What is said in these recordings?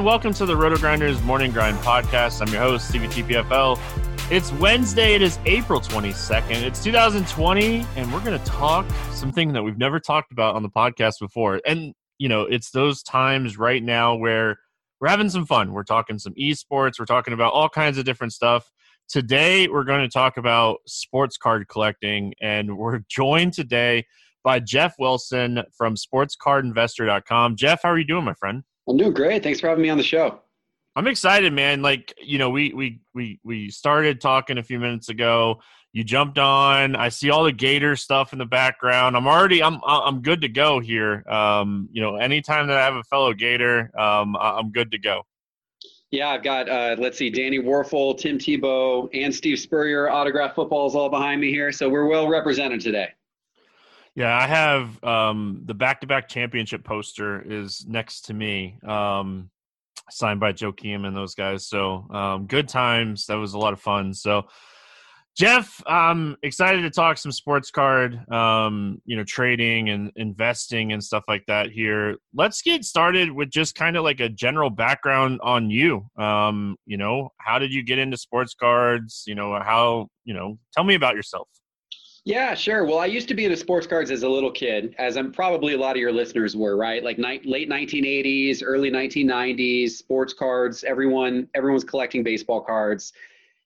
Everyone, welcome to the Roto Grinders Morning Grind Podcast. I'm your host, Stevie TPFL. It's Wednesday, it is April 22nd. It's 2020, and we're gonna talk something that we've never talked about on the podcast before. And you know, it's those times right now where we're having some fun. We're talking some esports, we're talking about all kinds of different stuff. Today we're going to talk about sports card collecting, and we're joined today by Jeff Wilson from sportscardinvestor.com. Jeff, how are you doing, my friend? I'm doing great. Thanks for having me on the show. I'm excited, man. Like, you know, we we we we started talking a few minutes ago. You jumped on. I see all the Gator stuff in the background. I'm already I'm I'm good to go here. Um, you know, anytime that I have a fellow Gator, um, I'm good to go. Yeah, I've got uh, let's see, Danny Wuerffel, Tim Tebow, and Steve Spurrier autograph footballs all behind me here, so we're well represented today. Yeah, I have um, the back-to-back championship poster is next to me, um, signed by Joakim and those guys. So um, good times. That was a lot of fun. So Jeff, I'm excited to talk some sports card, um, you know, trading and investing and stuff like that here. Let's get started with just kind of like a general background on you. Um, you know, how did you get into sports cards? You know, how, you know, tell me about yourself. Yeah, sure. Well, I used to be into sports cards as a little kid, as I'm probably a lot of your listeners were, right? Like ni- late 1980s, early 1990s, sports cards. Everyone, everyone's collecting baseball cards,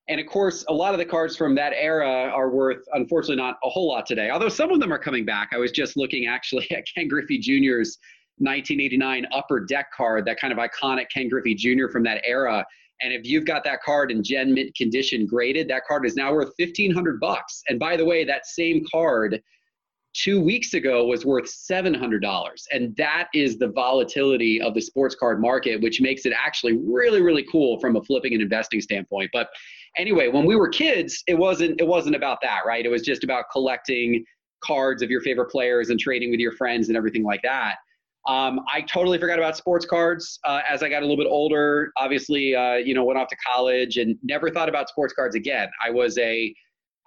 and of course, a lot of the cards from that era are worth, unfortunately, not a whole lot today. Although some of them are coming back. I was just looking actually at Ken Griffey Jr.'s 1989 Upper Deck card, that kind of iconic Ken Griffey Jr. from that era and if you've got that card in gem mint condition graded, that card is now worth fifteen hundred bucks. And by the way, that same card two weeks ago was worth seven hundred dollars. And that is the volatility of the sports card market, which makes it actually really, really cool from a flipping and investing standpoint. But anyway, when we were kids, it wasn't it wasn't about that, right? It was just about collecting cards of your favorite players and trading with your friends and everything like that. Um, I totally forgot about sports cards uh, as I got a little bit older. Obviously, uh, you know, went off to college and never thought about sports cards again. I was a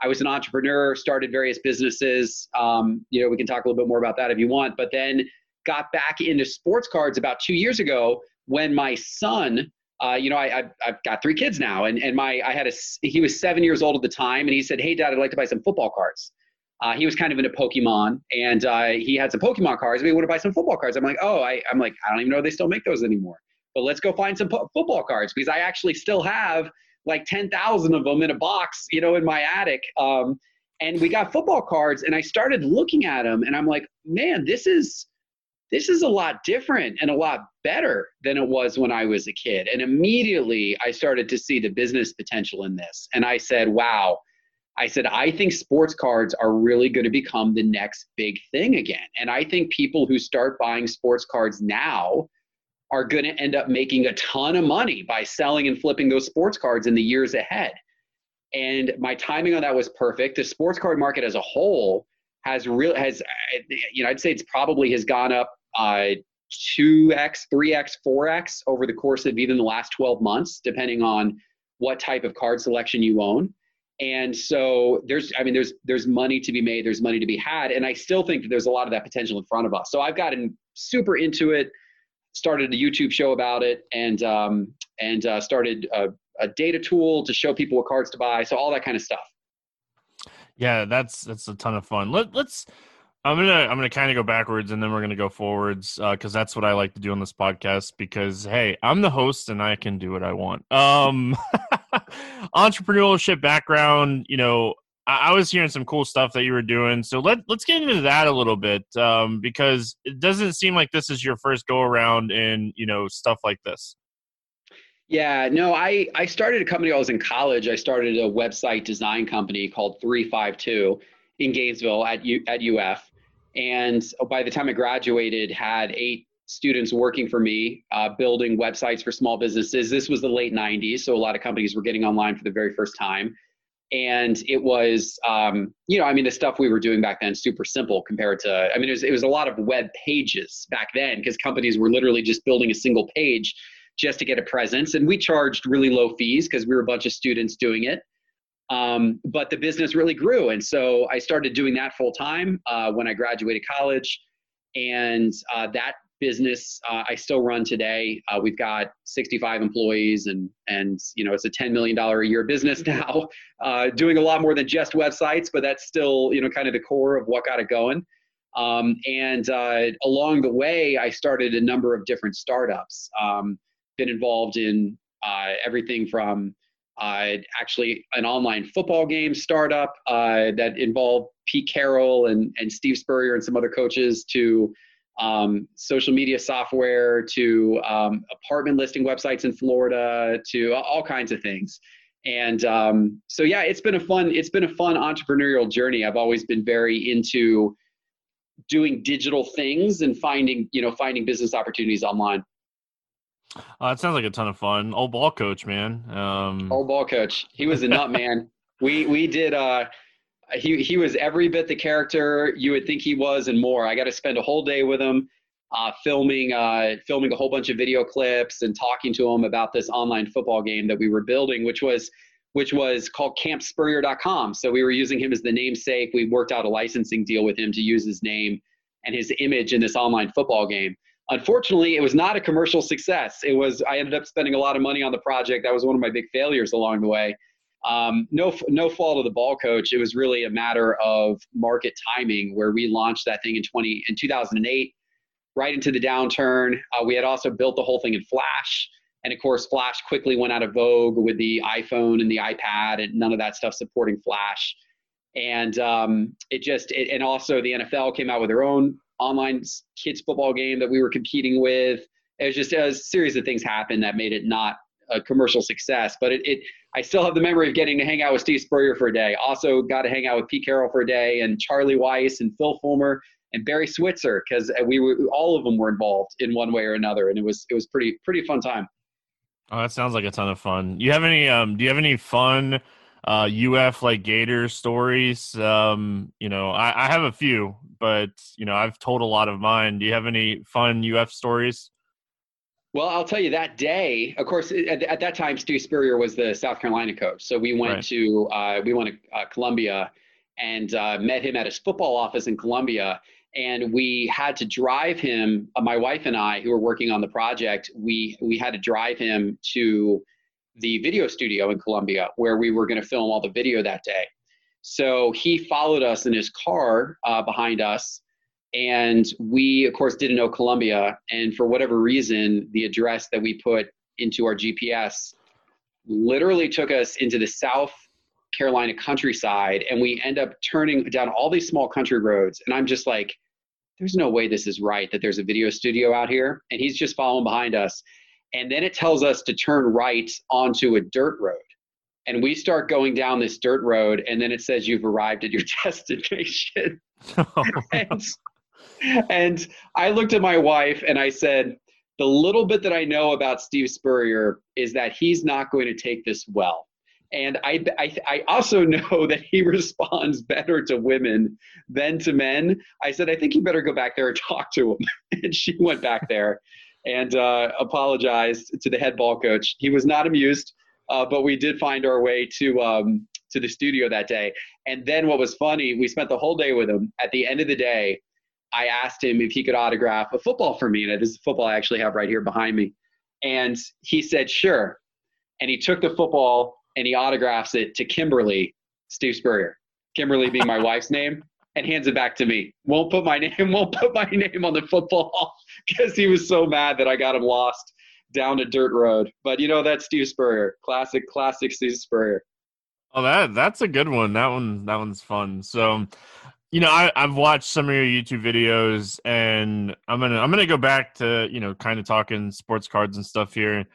I was an entrepreneur, started various businesses. Um, you know, we can talk a little bit more about that if you want. But then got back into sports cards about two years ago when my son. Uh, you know, I, I've, I've got three kids now, and, and my I had a he was seven years old at the time, and he said, "Hey, Dad, I'd like to buy some football cards." Uh, he was kind of into Pokemon, and uh, he had some Pokemon cards. We want to buy some football cards. I'm like, oh, I, am like, I don't even know if they still make those anymore. But let's go find some po- football cards because I actually still have like 10,000 of them in a box, you know, in my attic. Um, and we got football cards, and I started looking at them, and I'm like, man, this is this is a lot different and a lot better than it was when I was a kid. And immediately I started to see the business potential in this, and I said, wow I said, I think sports cards are really going to become the next big thing again. And I think people who start buying sports cards now are going to end up making a ton of money by selling and flipping those sports cards in the years ahead. And my timing on that was perfect. The sports card market as a whole has real has you know I'd say it's probably has gone up uh, 2x, 3x, 4x over the course of even the last 12 months, depending on what type of card selection you own. And so there's, I mean, there's there's money to be made, there's money to be had, and I still think that there's a lot of that potential in front of us. So I've gotten super into it, started a YouTube show about it, and um, and uh, started a, a data tool to show people what cards to buy. So all that kind of stuff. Yeah, that's that's a ton of fun. Let, let's I'm gonna I'm gonna kind of go backwards and then we're gonna go forwards because uh, that's what I like to do on this podcast. Because hey, I'm the host and I can do what I want. Um, entrepreneurship background, you know, I, I, was hearing some cool stuff that you were doing. So let let's get into that a little bit um, because it doesn't seem like this is your first go around in you know stuff like this. Yeah, no, I I started a company. I was in college. I started a website design company called Three Five Two in Gainesville at U, at UF and by the time I graduated, had eight students working for me, uh, building websites for small businesses. This was the late 90s, so a lot of companies were getting online for the very first time. And it was, um, you know, I mean, the stuff we were doing back then super simple compared to, I mean, it was, it was a lot of web pages back then because companies were literally just building a single page just to get a presence. And we charged really low fees because we were a bunch of students doing it. Um, but the business really grew. And so I started doing that full time uh, when I graduated college. And uh, that business uh, I still run today. Uh, we've got 65 employees and, and, you know, it's a $10 million a year business now, uh, doing a lot more than just websites, but that's still, you know, kind of the core of what got it going. Um, and uh, along the way, I started a number of different startups. Um, been involved in everything from uh, actually an online football game startup uh, that involved Pete Carroll and, and Steve Spurrier and some other coaches to um, social media software to um, apartment listing websites in Florida to all kinds of things. And um, so, yeah, it's been a fun, it's been a fun entrepreneurial journey. I've always been very into doing digital things and finding, you know, finding business opportunities online. Uh, it sounds like a ton of fun. Old ball coach, man. Um... Old ball coach. He was a nut man. We we did. Uh, he he was every bit the character you would think he was and more. I got to spend a whole day with him, uh, filming uh, filming a whole bunch of video clips and talking to him about this online football game that we were building, which was which was called campspurrier.com. So we were using him as the namesake. We worked out a licensing deal with him to use his name and his image in this online football game. Unfortunately, it was not a commercial success. It was I ended up spending a lot of money on the project. That was one of my big failures along the way. Um, no, no fault of the ball coach. It was really a matter of market timing, where we launched that thing in 20 in 2008, right into the downturn. Uh, we had also built the whole thing in Flash, and of course, Flash quickly went out of vogue with the iPhone and the iPad, and none of that stuff supporting Flash. And um, it just, it, and also the NFL came out with their own online kids football game that we were competing with. It was just a series of things happened that made it not a commercial success. But it, it I still have the memory of getting to hang out with Steve Spurrier for a day. Also got to hang out with Pete Carroll for a day and Charlie Weis and Phil Fulmer and Barry Switzer because we were all of them were involved in one way or another, and it was it was pretty pretty fun time. Oh, that sounds like a ton of fun. You have any um? Do you have any fun? uh, UF like Gator stories. Um, you know, I, I have a few, but you know, I've told a lot of mine. Do you have any fun UF stories? Well, I'll tell you that day. Of course, at, at that time, Steve Spurrier was the South Carolina coach. So we went right. to uh, we went to uh, Columbia and uh, met him at his football office in Columbia. And we had to drive him. Uh, my wife and I, who were working on the project, we we had to drive him to the video studio in Columbia where we were going to film all the video that day. So he followed us in his car uh, behind us. And we, of course, didn't know Columbia. And for whatever reason, the address that we put into our GPS literally took us into the South Carolina countryside. And we end up turning down all these small country roads. And I'm just like, there's no way this is right that there's a video studio out here. And he's just following behind us and then it tells us to turn right onto a dirt road and we start going down this dirt road and then it says you've arrived at your destination oh. and, and i looked at my wife and i said the little bit that i know about steve spurrier is that he's not going to take this well And I, I, I also know that he responds better to women than to men. I said, I think you better go back there and talk to him. and she went back there and uh, apologized to the head ball coach. He was not amused, uh, but we did find our way to um, to the studio that day. And then what was funny, we spent the whole day with him. At the end of the day, I asked him if he could autograph a football for me. And this is football I actually have right here behind me. And he said, sure. And he took the football and he autographs it to Kimberly, Steve Spurrier. Kimberly being my wife's name, and hands it back to me. Won't put my name, won't put my name on the football because he was so mad that I got him lost down a dirt road. But you know, that's Steve Spurrier. Classic, classic Steve Spurrier. Oh, that that's a good one. That one that one's fun. So, you know, I, I've watched some of your YouTube videos, and I'm gonna I'm gonna go back to you know kind of talking sports cards and stuff here.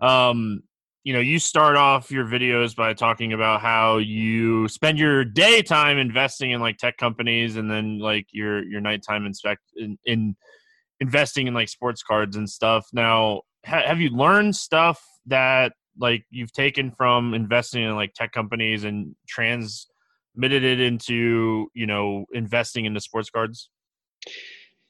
Um, you know, you start off your videos by talking about how you spend your daytime investing in like tech companies, and then like your your nighttime inspect in, in investing in like sports cards and stuff. Now, ha- have you learned stuff that like you've taken from investing in like tech companies and transmitted it into you know investing into sports cards?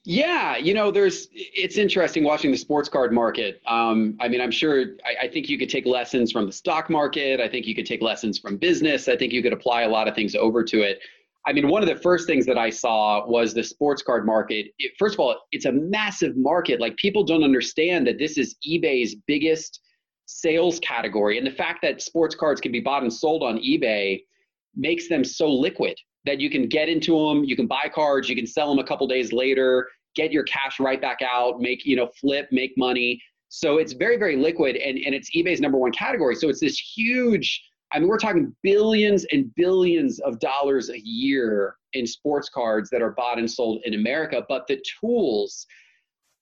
Yeah you know there's it's interesting watching the sports card market. Um, i mean i'm sure I, I, think you could take lessons from the stock market. I think you could take lessons from business. I think you could apply a lot of things over to it. I mean one of the first things that i saw was the sports card market. It, first of all it's a massive market. Like people don't understand that this is ebay's biggest sales category. And the fact that sports cards can be bought and sold on eBay makes them so liquid that you can get into them, you can buy cards, you can sell them a couple days later, get your cash right back out, make, you know, flip, make money. So it's very, very liquid and, and it's eBay's number one category. So it's this huge, I mean, we're talking billions and billions of dollars a year in sports cards that are bought and sold in America. But the tools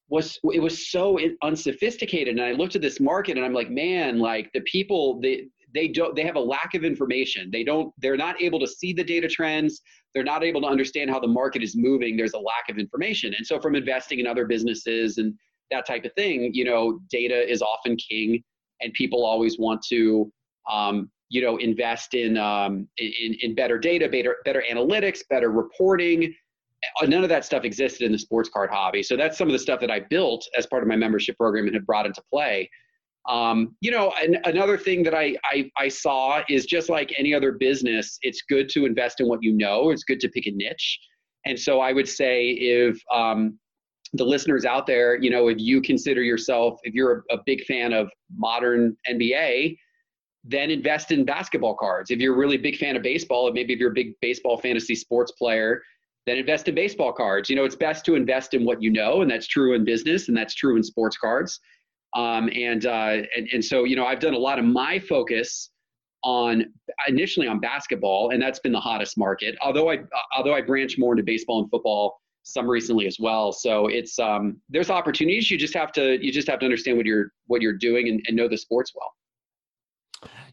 was it was so unsophisticated and i looked at this market and i'm like man like the people they they don't they have a lack of information. They don't they're not able to see the data trends. They're not able to understand how the market is moving. There's a lack of information. And so from investing in other businesses and that type of thing you know data is often king and people always want to um, you know invest in, um, in in better data better better analytics better reporting. Uh, none of that stuff existed in the sports card hobby. So that's some of the stuff that I built as part of my membership program and have brought into play. Um, you know, an, another thing that I, I, I saw is just like any other business, it's good to invest in what you know. It's good to pick a niche. And so I would say if um, the listeners out there, you know, if you consider yourself, if you're a, a big fan of modern NBA, then invest in basketball cards. If you're a really big fan of baseball, maybe if you're a big baseball fantasy sports player, then invest in baseball cards. You know, it's best to invest in what you know, and that's true in business, and that's true in sports cards. Um, and, uh, and and so you know, I've done a lot of my focus on initially on basketball, and that's been the hottest market. Although I although I branch more into baseball and football some recently as well. So it's um, there's opportunities. You just have to you just have to understand what you're what you're doing and, and know the sports well.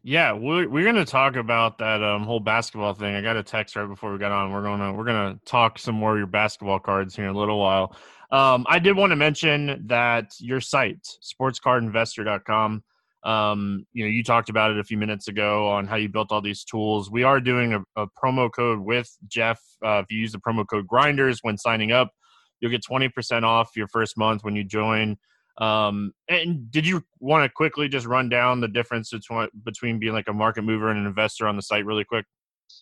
Yeah, we're we're gonna talk about that um, whole basketball thing. I got a text right before we got on. We're gonna we're gonna talk some more of your basketball cards here in a little while. Um, I did want to mention that your site, sportscardinvestor.com, um, you know, you talked about it a few minutes ago on how you built all these tools. We are doing a, a promo code with Jeff. Uh, if you use the promo code Grinders when signing up, you'll get 20% off your first month when you join. Um, and did you want to quickly just run down the difference between between being like a market mover and an investor on the site really quick?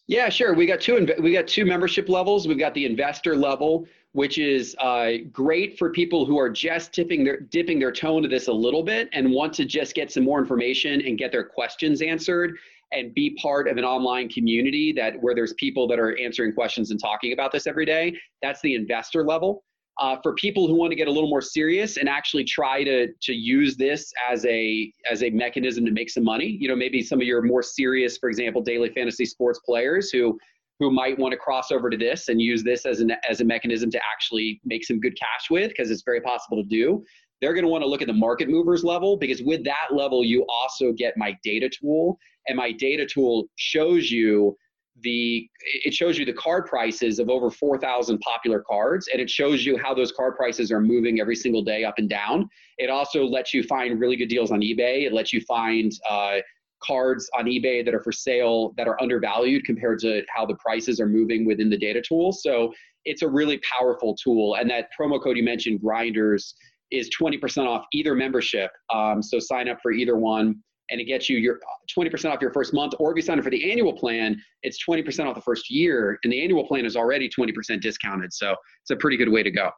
Yeah, sure. We got two. We got two membership levels. We've got the investor level, which is uh, great for people who are just tipping their dipping their toe into this a little bit and want to just get some more information and get their questions answered and be part of an online community that where there's people that are answering questions and talking about this every day. That's the investor level uh, for people who want to get a little more serious and actually try to to use this as a as a mechanism to make some money you know maybe some of your more serious for example daily fantasy sports players who who might want to cross over to this and use this as an as a mechanism to actually make some good cash with because it's very possible to do. They're going to want to look at the market movers level because with that level you also get my data tool and my data tool shows you the it shows you the card prices of over 4000 popular cards and it shows you how those card prices are moving every single day up and down. It also lets you find really good deals on ebay. It lets you find uh, cards on eBay that are for sale that are undervalued compared to how the prices are moving within the data tool. So it's a really powerful tool. And that promo code you mentioned, Grinders, is 20% off either membership. Um, so sign up for either one and it gets you your 20% off your first month. Or if you sign up for the annual plan, it's 20% off the first year. And the annual plan is already 20% discounted. So it's a pretty good way to go.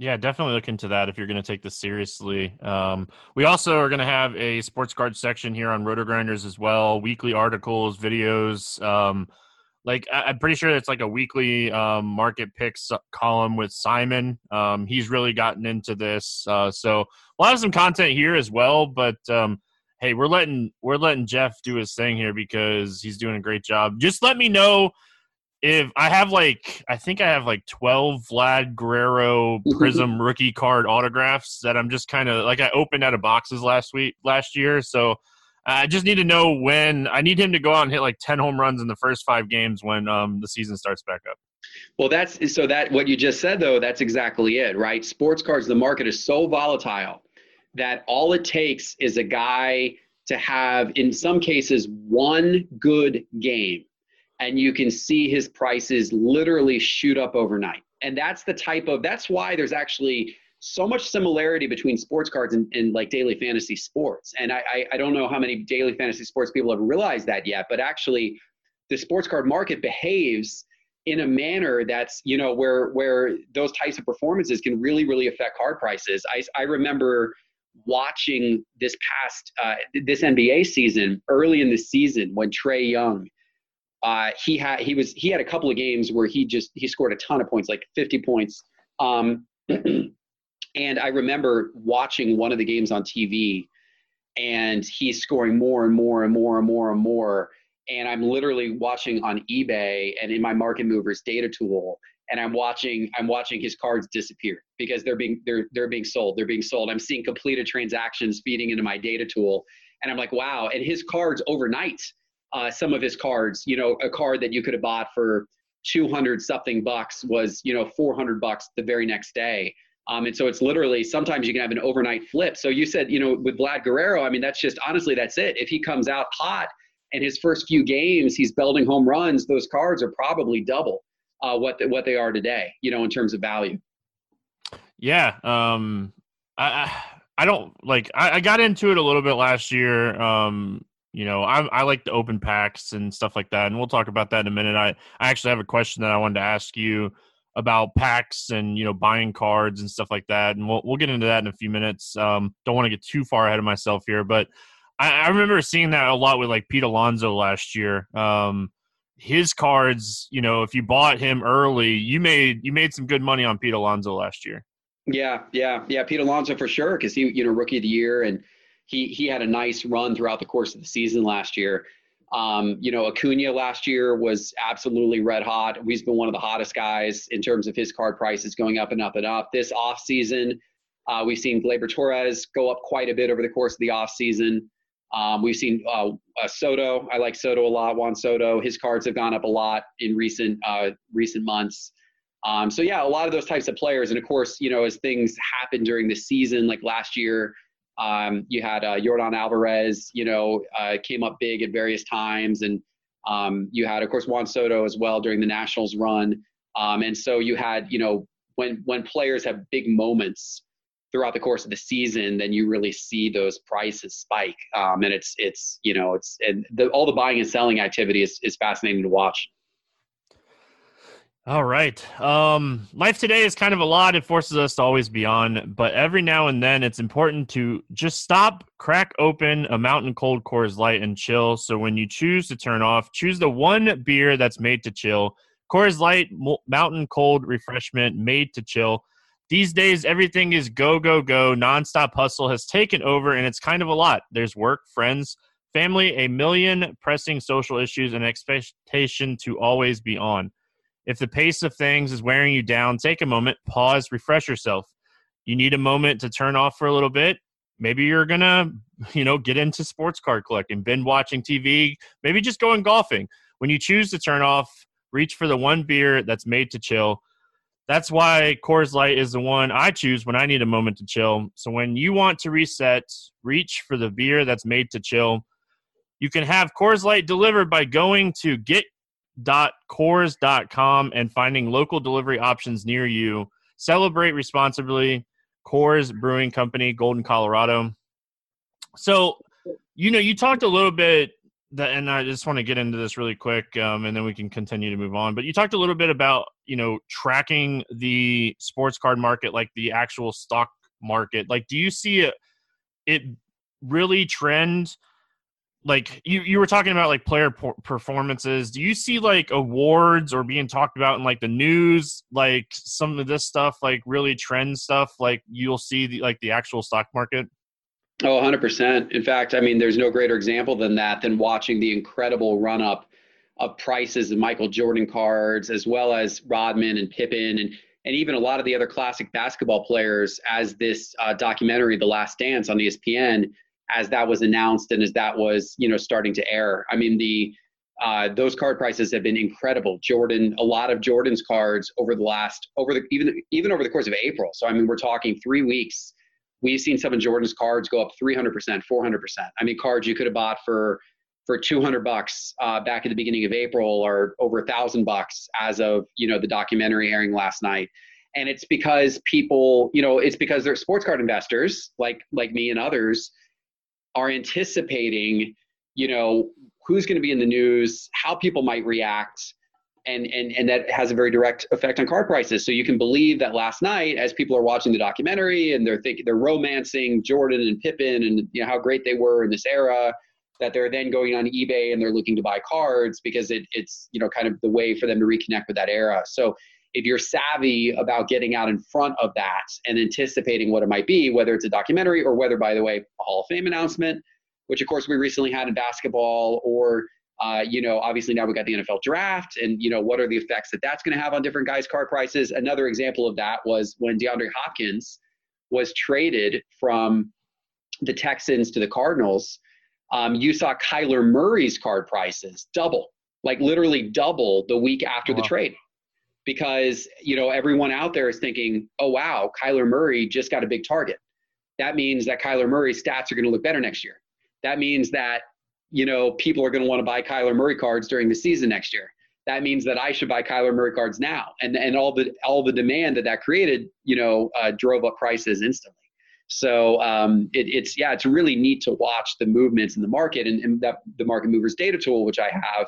Yeah, definitely look into that if you're going to take this seriously. Um, we also are going to have a sports card section here on Roto Grinders as well, weekly articles, videos. Um, like I, am pretty sure it's like a weekly um, market picks column with Simon. Um, he's really gotten into this, uh, so we'll have some content here as well. But um, hey, we're letting we're letting Jeff do his thing here because he's doing a great job. Just let me know if I have like I think I have like twelve Vlad Guerrero Prizm rookie card autographs that I'm just kind of like I opened out of boxes last week last year. So I just need to know when I need him to go out and hit like ten home runs in the first five games when um, the season starts back up. Well, that's so that what you just said though. That's exactly it, right? Sports cards, the market is so volatile that all it takes is a guy to have, in some cases, one good game, and you can see his prices literally shoot up overnight. And that's the type of, that's why there's actually so much similarity between sports cards and, and like daily fantasy sports. And I, I, I don't know how many daily fantasy sports people have realized that yet, but actually, the sports card market behaves in a manner that's you know where where those types of performances can really really affect card prices i, I remember watching this past uh, this NBA season early in the season when Trae Young uh, he had he was he had a couple of games where he just he scored a ton of points like 50 points um, and I remember watching one of the games on TV and he's scoring more and more and more and more and more and I'm literally watching on eBay and in my market movers data tool and I'm watching I'm watching his cards disappear because they're being they're they're being sold. They're being sold. I'm seeing completed transactions feeding into my data tool, and I'm like, wow. And his cards overnight, uh, some of his cards, you know, a card that you could have bought for 200 something bucks was you know 400 bucks the very next day. Um, and so it's literally sometimes you can have an overnight flip. So you said, you know, with Vlad Guerrero, I mean, that's just honestly, that's it. If he comes out hot and his first few games, he's belting home runs, those cards are probably double uh, what the, what they are today. You know, in terms of value. Yeah, um, I I don't like. I, I got into it a little bit last year. Um, you know, I I like the open packs and stuff like that, and we'll talk about that in a minute. I I actually have a question that I wanted to ask you about packs and you know buying cards and stuff like that, and we'll we'll get into that in a few minutes. Um, don't want to get too far ahead of myself here, but I, I remember seeing that a lot with like Pete Alonso last year. Um, his cards, you know, if you bought him early, you made you made some good money on Pete Alonso last year. Yeah, yeah, yeah, Pete Alonso for sure because he, you know, rookie of the year and he he had a nice run throughout the course of the season last year. Um, you know, Acuna last year was absolutely red hot. He's been one of the hottest guys in terms of his card prices going up and up and up. This off season, uh, we've seen Gleyber Torres go up quite a bit over the course of the off season. Um, we've seen uh, uh, Soto. I like Soto a lot. Juan Soto. His cards have gone up a lot in recent uh, recent months. Um, so yeah, a lot of those types of players. And of course, you know, as things happen during the season, like last year, um, you had uh, Yordan Alvarez. You know, uh, came up big at various times, and um, you had, of course, Juan Soto as well during the Nationals run. Um, and so you had, you know, when when players have big moments throughout the course of the season, then you really see those prices spike. Um, and it's it's you know it's and the, all the buying and selling activity is is fascinating to watch. All right. Um, life today is kind of a lot. It forces us to always be on, but every now and then it's important to just stop, crack open a mountain cold Coors Light and chill. So when you choose to turn off, choose the one beer that's made to chill. Coors Light Mountain Cold Refreshment made to chill. These days, everything is go, go, go. Nonstop hustle has taken over, and it's kind of a lot. There's work, friends, family, a million pressing social issues, and expectation to always be on. If the pace of things is wearing you down, take a moment, pause, refresh yourself. You need a moment to turn off for a little bit. Maybe you're gonna, you know, get into sports card collecting, binge watching TV, maybe just going golfing. When you choose to turn off, reach for the one beer that's made to chill that's why Coors Light is the one I choose when I need a moment to chill. So when you want to reset, reach for the beer that's made to chill. You can have Coors Light delivered by going to get.coors.com and finding local delivery options near you. Celebrate responsibly. Coors Brewing Company, Golden, Colorado. So, you know, you talked a little bit that, and I just want to get into this really quick, um, and then we can continue to move on. But you talked a little bit about, you know, tracking the sports card market, like the actual stock market. Like, do you see it, it really trend? Like you, you were talking about like player performances. Do you see like awards or being talked about in like the news, like some of this stuff, like really trend stuff, like you'll see the, like the actual stock market? Oh, 100%. In fact, I mean, there's no greater example than that than watching the incredible run up of prices of Michael Jordan cards, as well as Rodman and Pippen, and, and even a lot of the other classic basketball players as this uh, documentary, The Last Dance on ESPN, as that was announced and as that was, you know, starting to air. I mean, the uh, those card prices have been incredible. Jordan, a lot of Jordan's cards over the last, over the even even over the course of April. So I mean, we're talking three weeks we've seen some of Jordan's cards go up 300%, 400%. I mean, cards you could have bought for for 200 bucks uh, back at the beginning of April are over a thousand bucks as of you know the documentary airing last night. And it's because people, you know, it's because they're sports card investors like like me and others are anticipating, you know, who's going to be in the news, how people might react, and and and that has a very direct effect on car prices. So you can believe that last night, as people are watching the documentary and they're thinking they're romancing Jordan and Pippen and you know how great they were in this era, that they're then going on eBay and they're looking to buy cards because it, it's you know kind of the way for them to reconnect with that era. So if you're savvy about getting out in front of that and anticipating what it might be, whether it's a documentary or whether, by the way, a Hall of Fame announcement, which of course we recently had in basketball, or uh, you know, obviously now we got the NFL draft, and you know, what are the effects that that's going to have on different guys' card prices? Another example of that was when DeAndre Hopkins was traded from the Texans to the Cardinals. Um, you saw Kyler Murray's card prices double, like literally double the week after wow. the trade, because you know everyone out there is thinking, "Oh wow, Kyler Murray just got a big target." That means that Kyler Murray's stats are going to look better next year. That means that you know, people are going to want to buy Kyler Murray cards during the season next year. That means that I should buy Kyler Murray cards now, and and all the all the demand that that created, you know, uh, drove up prices instantly. So um, it, it's yeah, it's really neat to watch the movements in the market, and, and that the market movers data tool, which I have,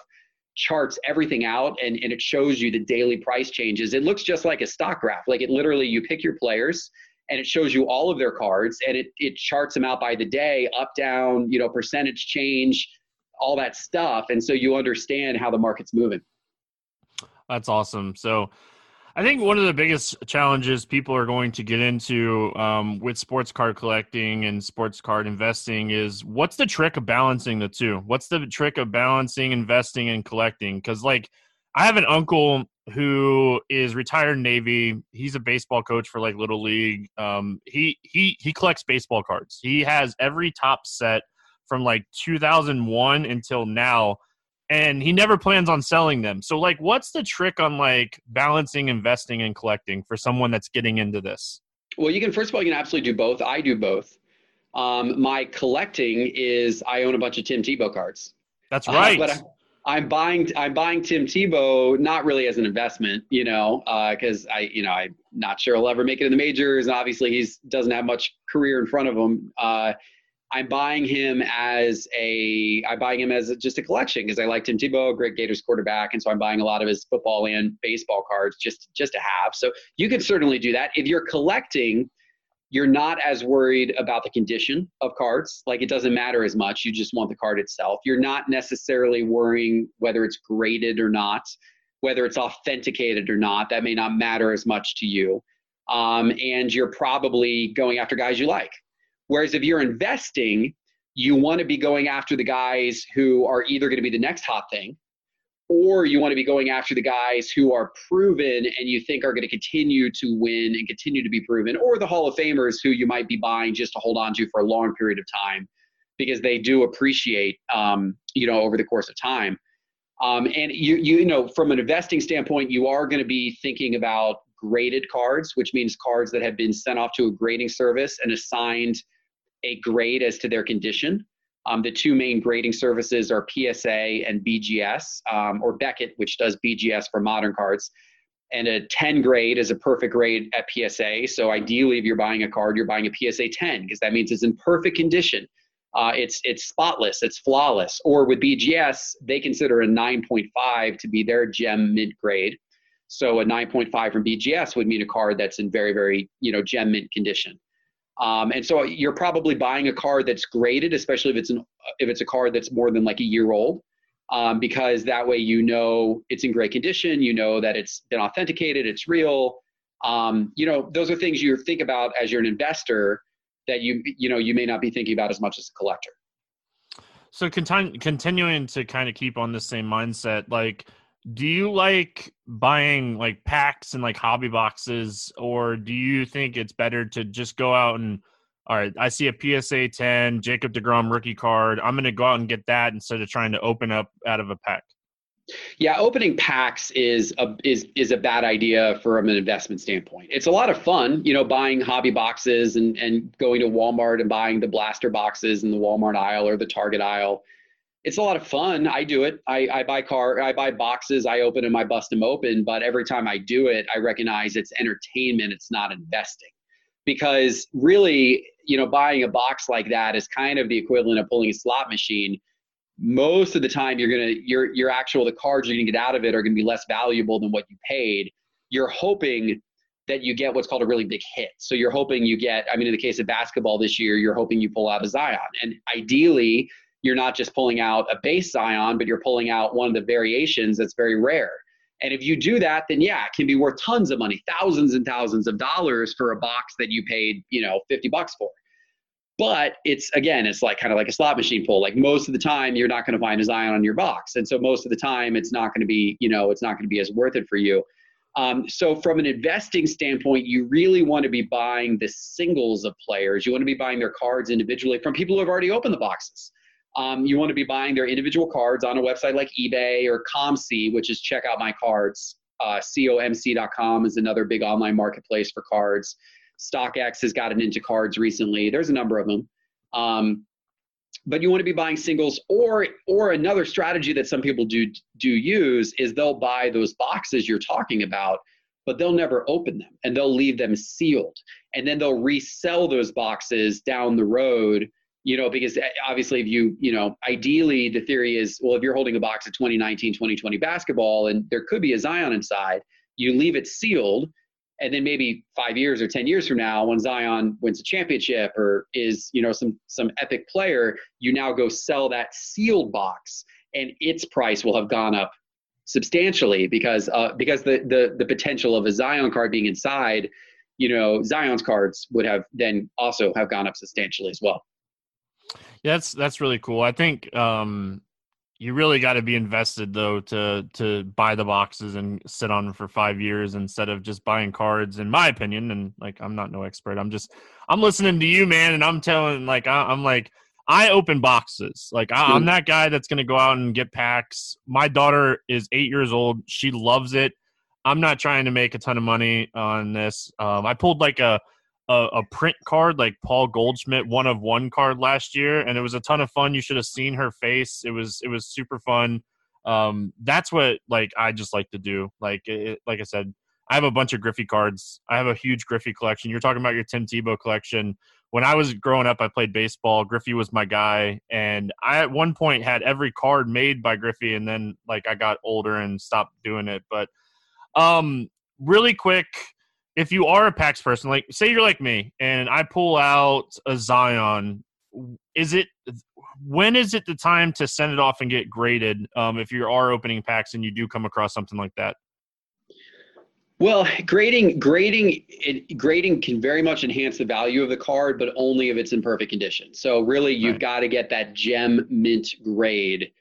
charts everything out and, and it shows you the daily price changes. It looks just like a stock graph. Like it literally, you pick your players and it shows you all of their cards and it, it charts them out by the day, up, down, you know, percentage change, all that stuff. And so you understand how the market's moving. That's awesome. So I think one of the biggest challenges people are going to get into um, with sports card collecting and sports card investing is what's the trick of balancing the two? What's the trick of balancing investing and collecting? Because, like, I have an uncle who is retired Navy. He's a baseball coach for like Little League. Um, he he he collects baseball cards. He has every top set from like 2001 until now, and he never plans on selling them. So like, what's the trick on like balancing investing and collecting for someone that's getting into this? Well, you can first of all you can absolutely do both. I do both. Um, my collecting is I own a bunch of Tim Tebow cards. That's right. Uh, but I'm buying I'm buying Tim Tebow not really as an investment, you know, because uh, I you know I'm not sure he'll ever make it in the majors, and obviously he's doesn't have much career in front of him. Uh, I'm buying him as a I'm buying him as a, just a collection because I like Tim Tebow, great Gators quarterback, and so I'm buying a lot of his football and baseball cards just just to have. So you could certainly do that if you're collecting you're not as worried about the condition of cards. Like it doesn't matter as much. You just want the card itself. You're not necessarily worrying whether it's graded or not, whether it's authenticated or not. That may not matter as much to you. Um, and you're probably going after guys you like. Whereas if you're investing, you want to be going after the guys who are either going to be the next hot thing or you want to be going after the guys who are proven and you think are going to continue to win and continue to be proven, or the Hall of Famers who you might be buying just to hold on to for a long period of time because they do appreciate, um, you know, over the course of time. Um, and you, you know, from an investing standpoint, you are going to be thinking about graded cards, which means cards that have been sent off to a grading service and assigned a grade as to their condition. Um, the two main grading services are PSA and BGS, um, or Beckett, which does BGS for modern cards. And a 10 grade is a perfect grade at PSA. So ideally, if you're buying a card, you're buying a PSA 10 because that means it's in perfect condition. Uh, it's it's spotless, it's flawless. Or with BGS, they consider a 9.5 to be their gem mint grade. So a 9.5 from BGS would mean a card that's in very very you know gem mint condition. Um, and so you're probably buying a car that's graded, especially if it's an if it's a car that's more than like a year old, um, because that way you know it's in great condition. You know that it's been authenticated, it's real. Um, you know those are things you think about as you're an investor that you you know you may not be thinking about as much as a collector. So continu- continuing to kind of keep on the same mindset, like do you like buying like packs and like hobby boxes? Or do you think it's better to just go out and all right i see a psa 10 jacob deGrom rookie card. I'm going to go out and get that instead of trying to open up out of a pack yeah opening packs is a is is a bad idea from an investment standpoint. It's a lot of fun you know buying hobby boxes and and going to walmart and buying the blaster boxes in the walmart aisle or the target aisle it's a lot of fun. I do it. I, I buy car, I buy boxes, I open them, I bust them open. But every time I do it, I recognize it's entertainment. It's not investing, because really, you know, buying a box like that is kind of the equivalent of pulling a slot machine. Most of the time, you're gonna your your actual the cards you're gonna get out of it are gonna be less valuable than what you paid. You're hoping that you get what's called a really big hit. So you're hoping you get. I mean, in the case of basketball this year, you're hoping you pull out a Zion, and ideally you're not just pulling out a base Zion, but you're pulling out one of the variations that's very rare. And if you do that, then yeah, it can be worth tons of money, thousands and thousands of dollars for a box that you paid, you know, 50 bucks for. But it's again, it's like kind of like a slot machine pull. Like most of the time, you're not going to find a Zion on your box, and so most of the time, it's not going to be, you know, it's not going to be as worth it for you. Um, so from an investing standpoint, you really want to be buying the singles of players. You want to be buying their cards individually from people who have already opened the boxes um, you want to be buying their individual cards on a website like eBay or COMC, which is check out my cards. Uh, comc.com is another big online marketplace for cards. StockX has gotten into cards recently. There's a number of them. Um, but you want to be buying singles or or another strategy that some people do do use is they'll buy those boxes you're talking about but they'll never open them and they'll leave them sealed and then they'll resell those boxes down the road you know, because eh, obviously if you, you know, ideally the theory is, well, if you're holding a box of 2019, 2020 basketball and there could be a Zion inside, you leave it sealed. And then maybe five years or 10 years from now, when Zion wins a championship or is, you know, some, some epic player, you now go sell that sealed box and its price will have gone up substantially because, uh, because the, the, the potential of a Zion card being inside, you know, Zion's cards would have then also have gone up substantially as well. Yeah, that's that's really cool. I think um, you really got to be invested though to to buy the boxes and sit on them for five years instead of just buying cards. In my opinion, and like I'm not no expert. I'm just I'm listening to you, man, and I'm telling like I, I'm like I open boxes. Like I, I'm that guy that's gonna go out and get packs. My daughter is eight years old. She loves it. I'm not trying to make a ton of money on this. Um, I pulled like a a, a, print card like Paul Goldschmidt one of one card last year, and it was a ton of fun. You should have seen her face. It was it was super fun. Um, that's what like I just like to do. Like it, like I said, I have a bunch of Griffey cards. I have a huge Griffey collection. You're talking about your Tim Tebow collection. When I was growing up, I played baseball. Griffey was my guy, and I at one point had every card made by Griffey, and then like I got older and stopped doing it. But um, really quick if you are a packs person, like say you're like me, and I pull out a Zion, is it when is it the time to send it off and get graded? Um, if you are opening packs and you do come across something like that. Well, grading grading it, grading can very much enhance the value of the card, but only if it's in perfect condition. So really, you've right. got to get that gem mint grade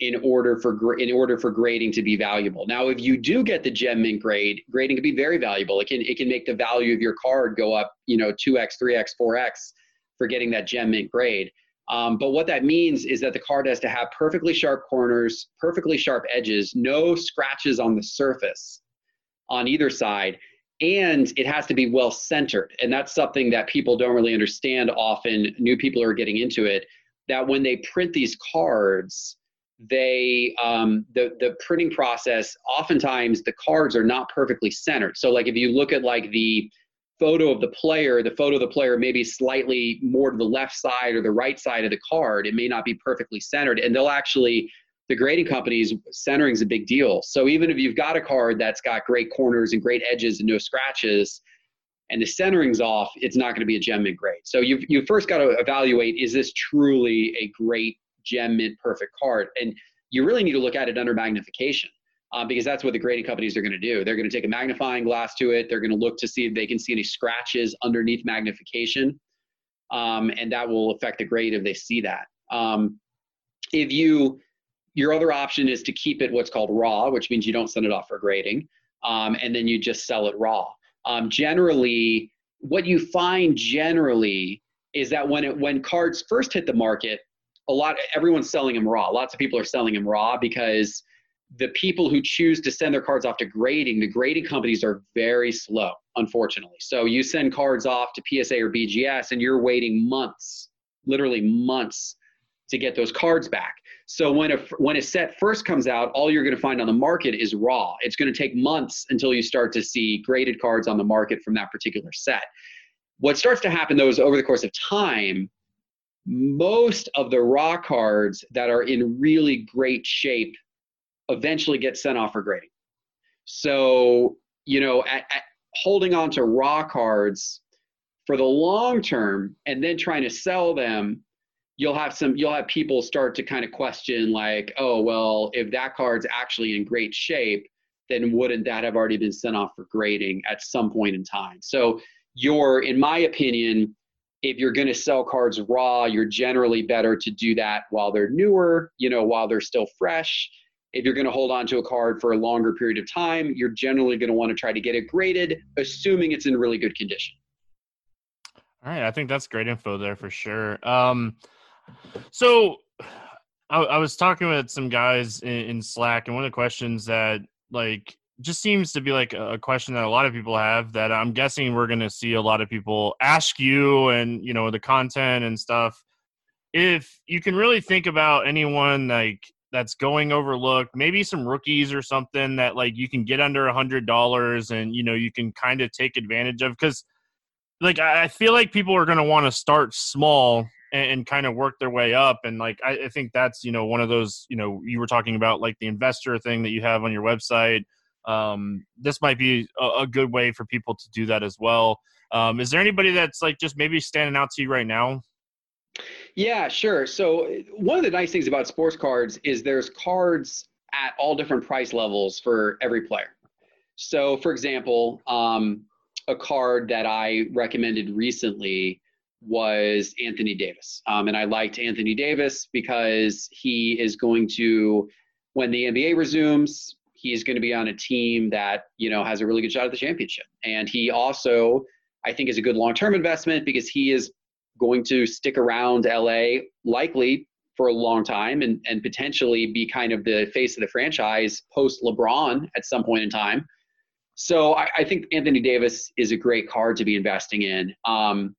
in order for in order for grading to be valuable. Now, if you do get the gem mint grade, grading can be very valuable. It can it can make the value of your card go up, you know, two x, three x, four x for getting that gem mint grade. Um, but what that means is that the card has to have perfectly sharp corners, perfectly sharp edges, no scratches on the surface on either side, and it has to be well centered. And that's something that people don't really understand often. New people are getting into it that when they print these cards, they um, the the printing process oftentimes the cards are not perfectly centered. So like if you look at like the photo of the player, the photo of the player may be slightly more to the left side or the right side of the card. It may not be perfectly centered, and they'll actually the grading companies centering is a big deal. So even if you've got a card that's got great corners and great edges and no scratches, and the centering's off, it's not going to be a gem mint grade. So you've you first got to evaluate: is this truly a great gem mint perfect card? And you really need to look at it under magnification. Um, because that's what the grading companies are going to do. They're going to take a magnifying glass to it. They're going to look to see if they can see any scratches underneath magnification, um, and that will affect the grade if they see that. Um, if you your other option is to keep it what's called raw, which means you don't send it off for grading, um, and then you just sell it raw. Um, generally, what you find generally is that when it when cards first hit the market, a lot everyone's selling them raw. Lots of people are selling them raw because the people who choose to send their cards off to grading, the grading companies are very slow, unfortunately. So you send cards off to PSA or BGS, and you're waiting months, literally months, to get those cards back. So when a when a set first comes out, all you're going to find on the market is raw. It's going to take months until you start to see graded cards on the market from that particular set. What starts to happen though is over the course of time, most of the raw cards that are in really great shape eventually get sent off for grading. So, you know, at, at holding on to raw cards for the long term and then trying to sell them you'll have some you'll have people start to kind of question like oh well if that card's actually in great shape then wouldn't that have already been sent off for grading at some point in time so you're in my opinion if you're going to sell cards raw you're generally better to do that while they're newer you know while they're still fresh. If you're going to hold on to a card for a longer period of time you're generally going to want to try to get it graded assuming it's in really good condition. All right i think that's great info there for sure. Um, so I, I, was talking with some guys in, in, Slack, and one of the questions that like just seems to be like a question that a lot of people have that I'm guessing we're going to see a lot of people ask you and you know the content and stuff. If you can really think about anyone like that's going overlooked, maybe some rookies or something that like you can get under a hundred dollars and you know you can kind of take advantage of because like I feel like people are going to want to start small and, and kind of work their way up. And like I, I, think that's you know one of those you know you were talking about like the investor thing that you have on your website. Um, this might be a, a good way for people to do that as well. Um, is there anybody that's like just maybe standing out to you right now? Yeah, sure. So one of the nice things about sports cards is there's cards at all different price levels for every player. So, for example, um, a card that I recommended recently was Anthony Davis. Um, and I liked Anthony Davis because he is going to, when the NBA resumes, he's going to be on a team that, you know, has a really good shot at the championship. And he also, I think, is a good long term investment because he is going to stick around LA likely for a long time and, and potentially be kind of the face of the franchise post LeBron at some point in time. So I, I, think Anthony Davis is a great card to be investing in. Um,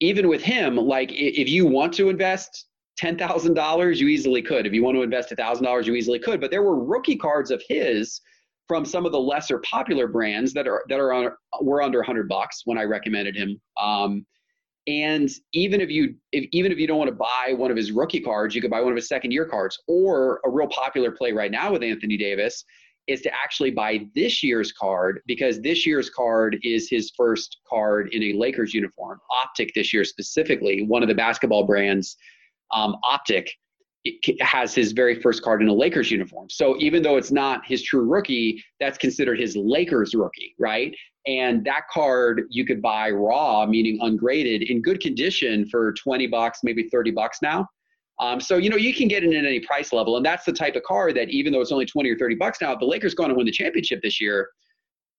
even with him, like if you want to invest $10,000, you easily could. If you want to invest $1,000, you easily could. But there were rookie cards of his from some of the lesser popular brands that are that are on, were under 100 bucks when I recommended him. Um, and even if you if, even if you don't want to buy one of his rookie cards, you could buy one of his second year cards or a real popular play right now with Anthony Davis is to actually buy this year's card because this year's card is his first card in a Lakers uniform. Optic this year specifically, one of the basketball brands, um, Optic, has his very first card in a Lakers uniform. So even though it's not his true rookie, that's considered his Lakers rookie, right? And that card you could buy raw, meaning ungraded, in good condition for 20 bucks, maybe 30 bucks now. Um, so you know you can get it at any price level, and that's the type of car that even though it's only twenty or thirty bucks now, if the Lakers going to win the championship this year,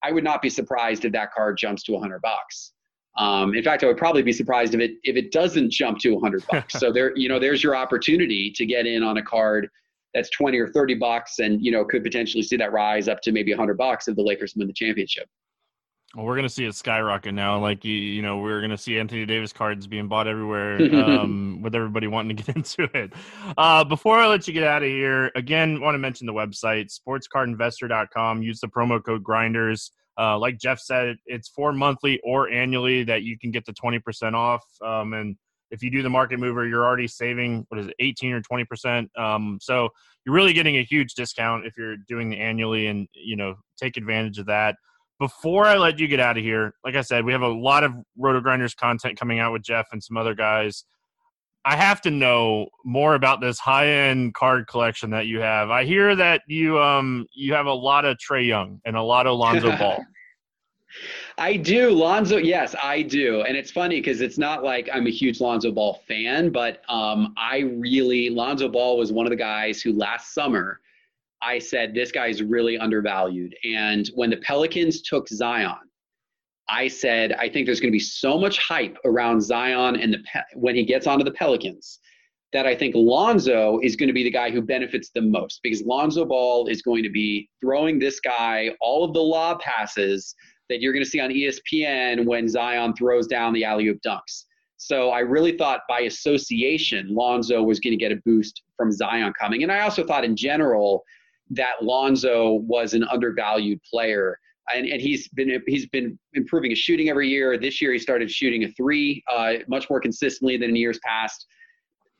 I would not be surprised if that card jumps to hundred bucks. Um, in fact, I would probably be surprised if it if it doesn't jump to hundred bucks. so there, you know, there's your opportunity to get in on a card that's twenty or thirty bucks, and you know could potentially see that rise up to maybe hundred bucks if the Lakers win the championship. Well, we're gonna see it skyrocket now. Like you, you know, we're gonna see Anthony Davis cards being bought everywhere, um, with everybody wanting to get into it. Uh, before I let you get out of here, again, want to mention the website sportscardinvestor.com. Use the promo code Grinders. Uh, like Jeff said, it's for monthly or annually that you can get the twenty percent off. Um, and if you do the market mover, you're already saving what is it, eighteen or twenty percent. Um, so you're really getting a huge discount if you're doing the annually, and you know, take advantage of that before I let you get out of here, like I said, we have a lot of Roto Grinders content coming out with Jeff and some other guys. I have to know more about this high end card collection that you have. I hear that you um you have a lot of Trae Young and a lot of Lonzo Ball. I do. Lonzo, yes, I do. And it's funny because it's not like I'm a huge Lonzo Ball fan, but um, I really, Lonzo Ball was one of the guys who last summer I said, this guy is really undervalued. And when the Pelicans took Zion, I said, I think there's going to be so much hype around Zion and the when he gets onto the Pelicans that I think Lonzo is going to be the guy who benefits the most because Lonzo Ball is going to be throwing this guy all of the lob passes that you're going to see on ESPN when Zion throws down the alley oop dunks. So I really thought by association, Lonzo was going to get a boost from Zion coming. And I also thought in general, that Lonzo was an undervalued player. And, and he's been he's been improving his shooting every year. This year he started shooting a three uh, much more consistently than in years past.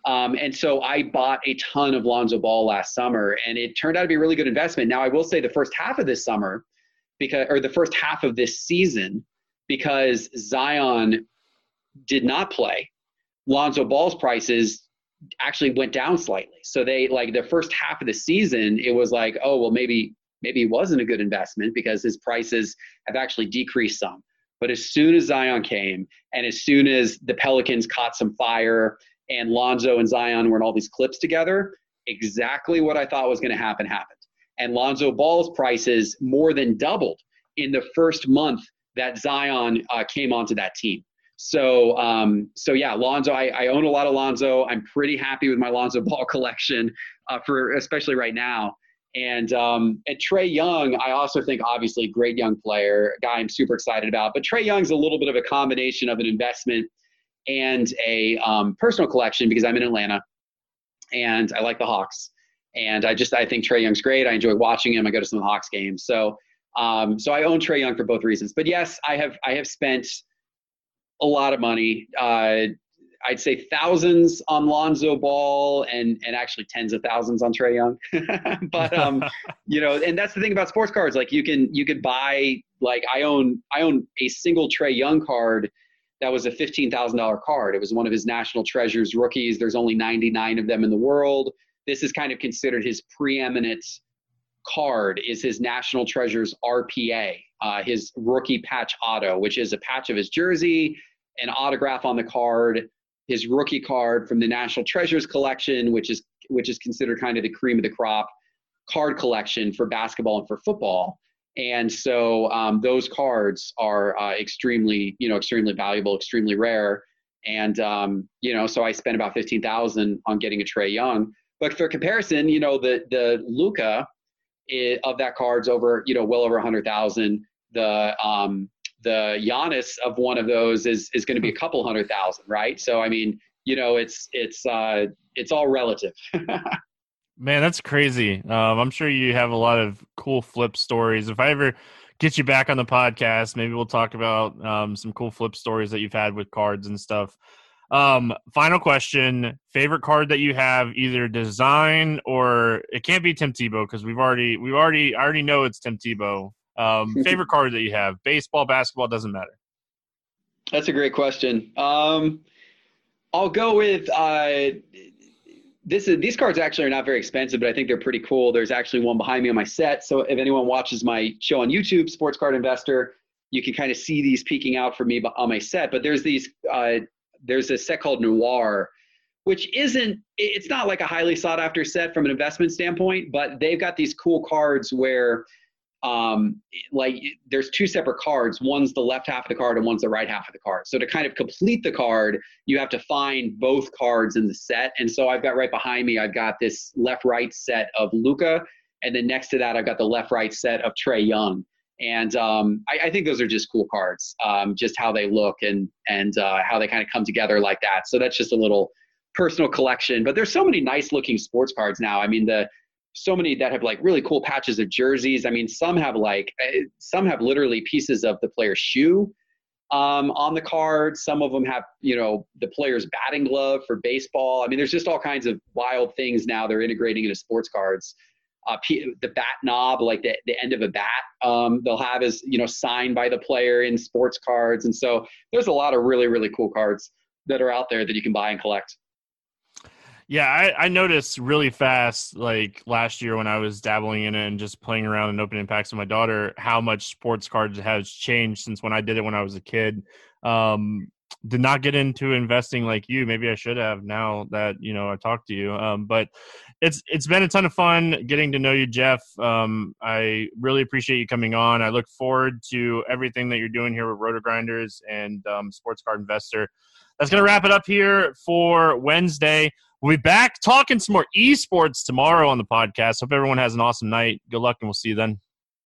Um, and so I bought a ton of Lonzo Ball last summer, and it turned out to be a really good investment. Now I will say the first half of this summer, because or the first half of this season, because Zion did not play, Lonzo Ball's prices actually went down slightly. So they like the first half of the season, it was like, oh well, maybe maybe it wasn't a good investment because his prices have actually decreased some. But as soon as Zion came, and as soon as the Pelicans caught some fire, and Lonzo and Zion were in all these clips together, exactly what I thought was going to happen happened. And Lonzo Ball's prices more than doubled in the first month that Zion uh, came onto that team. So, um, so yeah, Lonzo. I, I, own a lot of Lonzo. I'm pretty happy with my Lonzo Ball collection, uh, for especially right now. And um, at Trae Young, I also think obviously great young player, guy I'm super excited about. But Trae Young's a little bit of a combination of an investment and a um, personal collection because I'm in Atlanta, and I like the Hawks. And I just I think Trae Young's great. I enjoy watching him. I go to some Hawks games. So um, so I own Trae Young for both reasons. But yes, I have I have spent a lot of money. Uh, I'd say thousands on Lonzo Ball and and actually tens of thousands on Trae Young. but um, you know, and that's the thing about sports cards. Like you can you could buy like I own I own a single Trae Young card that was a fifteen thousand dollar card. It was one of his National Treasures rookies. There's only ninety nine of them in the world. This is kind of considered his preeminent card. Is his National Treasures RPA, uh, his rookie patch auto, which is a patch of his jersey an autograph on the card, his rookie card from the National Treasures collection, which is which is considered kind of the cream of the crop card collection for basketball and for football. And so um, those cards are uh, extremely, you know, extremely valuable, extremely rare. And um, you know, so I spent about fifteen thousand on getting a Trae Young. But for comparison, you know, the the Luka eh, of that card's over, you know, well over a hundred thousand. The um, the Giannis of one of those is is going to be a couple hundred thousand, right? So I mean, you know, it's it's uh, it's all relative. Man, that's crazy. Um, I'm sure you have a lot of cool flip stories. If I ever get you back on the podcast, maybe we'll talk about um, some cool flip stories that you've had with cards and stuff. Um, final question: favorite card that you have, either design or it can't be Tim Tebow because we've already we've already I already know it's Tim Tebow. Um, favorite card that you have? Baseball, basketball, doesn't matter. That's a great question. Um, I'll go with uh, this. Is, these cards actually are not very expensive, but I think they're pretty cool. There's actually one behind me on my set. So if anyone watches my show on YouTube, Sports Card Investor, you can kind of see these peeking out for me on my set. But there's these. Uh, there's a set called Noir, which isn't. It's not like a highly sought after set from an investment standpoint, but they've got these cool cards where um, like there's two separate cards. One's the left half of the card and one's the right half of the card. So to kind of complete the card, you have to find both cards in the set. And so I've got right behind me, I've got this left right set of Luka, And then next to that, I've got the left right set of Trae Young. And um, I, I, think those are just cool cards, um, just how they look and and uh, how they kind of come together like that. So that's just a little personal collection. But there's so many nice looking sports cards now. I mean, the so many that have like really cool patches of jerseys. I mean, some have like eh, some have literally pieces of the player's shoe um, on the card. Some of them have, you know, the player's batting glove for baseball. I mean, there's just all kinds of wild things now they're integrating into sports cards uh, the bat knob, like the, the end of a bat, um, they'll have is you know signed by the player in sports cards, and so there's a lot of really really cool cards that are out there that you can buy and collect. Yeah, I, I, noticed really fast, like last year when I was dabbling in it and just playing around and opening packs with my daughter, how much sports cards has changed since when I did it when I was a kid. Um, did not get into investing like you. Maybe I should have now that you know I talked to you. Um, but it's it's been a ton of fun getting to know you, Jeff. Um, I really appreciate you coming on. I look forward to everything that you're doing here with Roto Grinders and um, Sports Card Investor. That's going to wrap it up here for Wednesday. We'll be back talking some more esports tomorrow on the podcast. Hope everyone has an awesome night. Good luck, and we'll see you then.